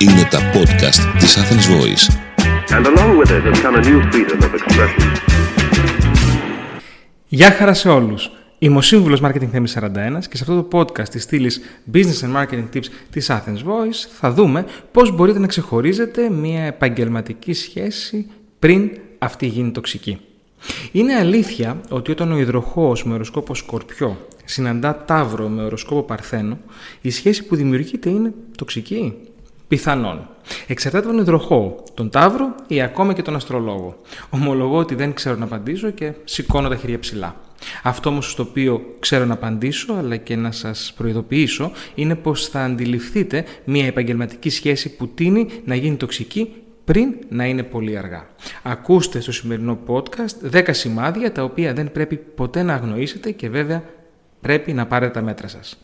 Είναι τα podcast της Athens Voice. And along with it has come a new freedom of expression. Γεια χαρά σε όλους. Είμαι ο σύμβουλος Marketing Θέμης 41 και σε αυτό το podcast της στήλης Business and Marketing Tips της Athens Voice θα δούμε πώς μπορείτε να ξεχωρίζετε μια επαγγελματική σχέση πριν αυτή γίνει τοξική. Είναι αλήθεια ότι όταν ο υδροχόος με οροσκόπο Σκορπιό συναντά Ταύρο με οροσκόπο Παρθένο, η σχέση που δημιουργείται είναι τοξική; Πιθανόν. Εξαρτάται από τον υδροχό, τον Ταύρο ή ακόμα και τον αστρολόγο. Ομολογώ ότι δεν ξέρω να απαντήσω και σηκώνω τα χέρια ψηλά. Αυτό όμως στο οποίο ξέρω να απαντήσω αλλά και να σας προειδοποιήσω είναι πως θα αντιληφθείτε μια επαγγελματική σχέση που τίνει να γίνει τοξική πριν να είναι πολύ αργά. Ακούστε στο σημερινό podcast 10 σημάδια τα οποία δεν πρέπει ποτέ να αγνοήσετε και βέβαια πρέπει να πάρετε τα μέτρα σας.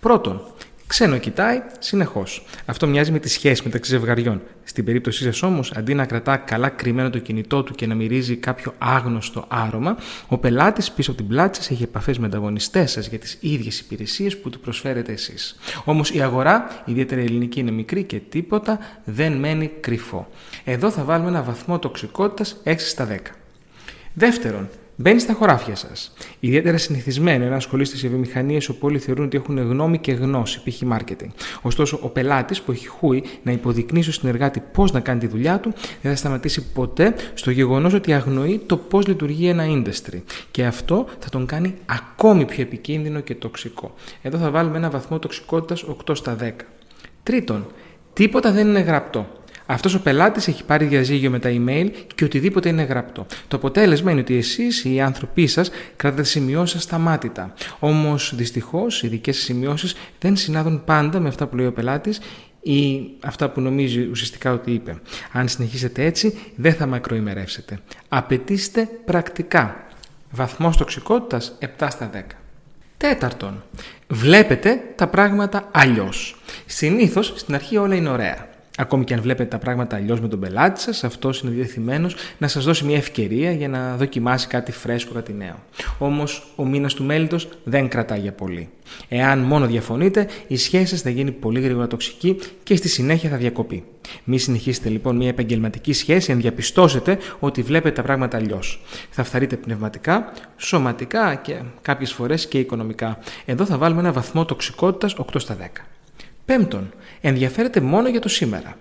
Πρώτον, Ξένο κοιτάει συνεχώς. Αυτό μοιάζει με τη σχέση μεταξύ ζευγαριών. Στην περίπτωσή σας όμως, αντί να κρατά καλά κρυμμένο το κινητό του και να μυρίζει κάποιο άγνωστο άρωμα, ο πελάτης πίσω από την πλάτη σας έχει επαφές με ανταγωνιστές σας για τις ίδιες υπηρεσίες που του προσφέρετε εσείς. Όμως η αγορά, ιδιαίτερα η ελληνική, είναι μικρή και τίποτα δεν μένει κρυφό. Εδώ θα βάλουμε ένα βαθμό τοξικότητας 6 στα 10. Δεύτερον, Μπαίνει στα χωράφια σας. Ιδιαίτερα συνηθισμένο να ασχολείστε σε βιομηχανίες όπου όλοι θεωρούν ότι έχουν γνώμη και γνώση, π.χ. marketing. Ωστόσο, ο πελάτης που έχει χούει να υποδεικνύει στον συνεργάτη πώς να κάνει τη δουλειά του, δεν θα σταματήσει ποτέ στο γεγονός ότι αγνοεί το πώς λειτουργεί ένα industry. Και αυτό θα τον κάνει ακόμη πιο επικίνδυνο και τοξικό. Εδώ θα βάλουμε ένα βαθμό τοξικότητας 8 στα 10. Τρίτον, τίποτα δεν είναι γραπτό. Αυτός ο πελάτης έχει πάρει διαζύγιο με τα email και οτιδήποτε είναι γραπτό. Το αποτέλεσμα είναι ότι εσείς ή οι άνθρωποι σας κρατάτε σημειώσεις ασταμάτητα. Όμως δυστυχώς οι δικές σημειώσεις δεν συνάδουν πάντα με αυτά που λέει ο πελάτης ή αυτά που νομίζει ουσιαστικά ότι είπε. Αν συνεχίσετε έτσι, δεν θα μακροημερεύσετε. Απαιτήστε πρακτικά. Βαθμός τοξικότητας 7 στα 10. Τέταρτον, βλέπετε τα πράγματα αλλιώς. Συνήθως στην αρχή όλα είναι ωραία. Ακόμη και αν βλέπετε τα πράγματα αλλιώς με τον πελάτη σας, αυτός είναι διεθυμένο να σας δώσει μια ευκαιρία για να δοκιμάσει κάτι φρέσκο, κάτι νέο. Όμως ο μήνας του μέλητος δεν κρατάει για πολύ. Εάν μόνο διαφωνείτε, η σχέση σας θα γίνει πολύ γρήγορα τοξική και στη συνέχεια θα διακοπεί. Μη συνεχίσετε λοιπόν μια επαγγελματική σχέση αν διαπιστώσετε ότι βλέπετε τα πράγματα αλλιώς. Θα φθαρείτε πνευματικά, σωματικά και κάποιες φορές και οικονομικά. Εδώ θα βάλουμε ένα βαθμό τοξικότητας 8 στα 10. Πέμπτον, ενδιαφέρεται μόνο για το σήμερα.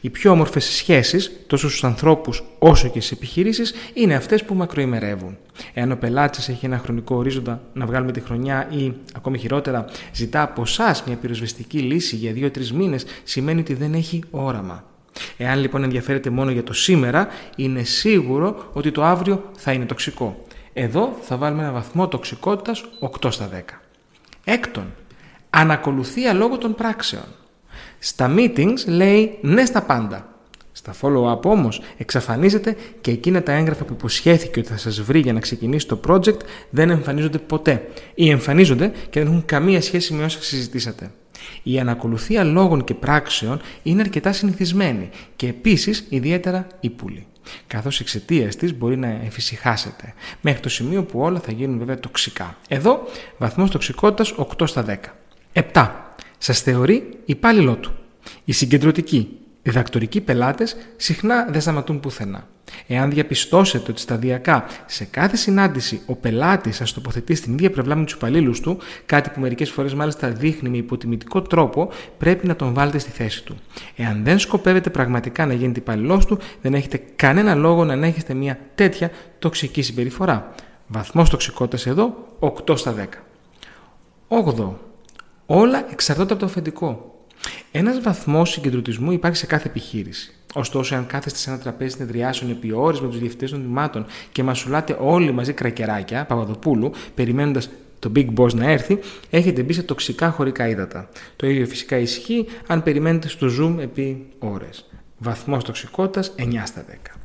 Οι πιο όμορφες σχέσεις, τόσο στους ανθρώπους όσο και στις επιχειρήσεις, είναι αυτές που μακροημερεύουν. Εάν ο πελάτης έχει ένα χρονικό ορίζοντα να βγάλουμε τη χρονιά ή, ακόμη χειρότερα, ζητά από εσάς μια πυροσβεστική λύση για δύο-τρεις μήνες, σημαίνει ότι δεν έχει όραμα. Εάν λοιπόν ενδιαφέρεται μόνο για το σήμερα, είναι σίγουρο ότι το αύριο θα είναι τοξικό. Εδώ θα βάλουμε ένα βαθμό τοξικότητας 8 στα 10. Έκτον, ανακολουθία λόγω των πράξεων. Στα meetings λέει ναι στα πάντα. Στα follow-up όμως εξαφανίζεται και εκείνα τα έγγραφα που υποσχέθηκε ότι θα σας βρει για να ξεκινήσει το project δεν εμφανίζονται ποτέ ή εμφανίζονται και δεν έχουν καμία σχέση με όσα συζητήσατε. Η ανακολουθία λόγων και πράξεων είναι αρκετά συνηθισμένη και επίσης ιδιαίτερα ύπουλη. Καθώς εξαιτίας της μπορεί να εφησυχάσετε, μέχρι το σημείο που όλα θα γίνουν βέβαια τοξικά. Εδώ βαθμός τοξικότητας 8 στα 10. 7. Σας θεωρεί υπάλληλό του. Οι συγκεντρωτικοί, διδακτορικοί πελάτες συχνά δεν σταματούν πουθενά. Εάν διαπιστώσετε ότι σταδιακά σε κάθε συνάντηση ο πελάτης σας τοποθετεί στην ίδια πλευρά με τους υπαλλήλους του, κάτι που μερικές φορές μάλιστα δείχνει με υποτιμητικό τρόπο, πρέπει να τον βάλετε στη θέση του. Εάν δεν σκοπεύετε πραγματικά να γίνετε υπαλληλό του, δεν έχετε κανένα λόγο να ανέχεστε μια τέτοια τοξική συμπεριφορά. Βαθμός τοξικότητας εδώ 8 στα 10. 8. Όλα εξαρτώνται από το αφεντικό. Ένας βαθμός συγκεντρωτισμού υπάρχει σε κάθε επιχείρηση. Ωστόσο, αν κάθεστε σε ένα τραπέζι συνεδριάσεων επί ώρες με τους διευθυντές των δημάτων και μασουλάτε όλοι μαζί κρακεράκια, Παπαδοπούλου, περιμένοντας το Big Boss να έρθει, έχετε μπει σε τοξικά χωρικά ύδατα. Το ίδιο φυσικά ισχύει αν περιμένετε στο Zoom επί ώρες. Βαθμός τοξικότητας 9 στα 10.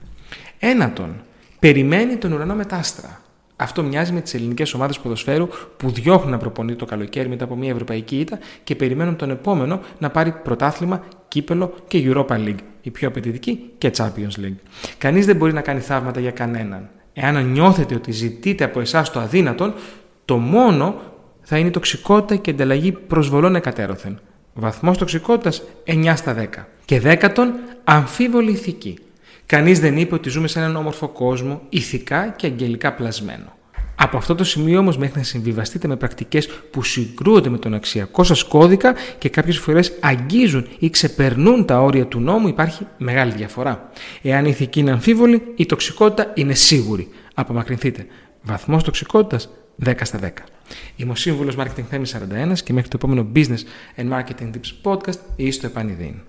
Ένατον, περιμένει τον ουρανό μετάστρα. Αυτό μοιάζει με τις ελληνικές ομάδες ποδοσφαίρου που διώχνουν να προπονεί το καλοκαίρι μετά από μια ευρωπαϊκή ήττα και περιμένουν τον επόμενο να πάρει πρωτάθλημα, κύπελο και Europa League, η πιο απαιτητική και Champions League. Κανείς δεν μπορεί να κάνει θαύματα για κανέναν. Εάν νιώθετε ότι ζητείτε από εσάς το αδύνατον, το μόνο θα είναι η τοξικότητα και ανταλλαγή προσβολών εκατέρωθεν. Βαθμός τοξικότητας 9 στα 10. Και δέκατον, αμφίβολη ηθική. Κανείς δεν είπε ότι ζούμε σε έναν όμορφο κόσμο, ηθικά και αγγελικά πλασμένο. Από αυτό το σημείο όμως, μέχρι να συμβιβαστείτε με πρακτικές που συγκρούονται με τον αξιακό σας κώδικα και κάποιες φορές αγγίζουν ή ξεπερνούν τα όρια του νόμου, υπάρχει μεγάλη διαφορά. Εάν η ηθική είναι αμφίβολη, η τοξικότητα είναι σίγουρη. Απομακρυνθείτε. Βαθμός τοξικότητας 10 στα 10. Είμαι ο σύμβουλος Marketing Θέμης 41 και μέχρι το επόμενο Business and Marketing Tips Podcast είστε επανειδήν.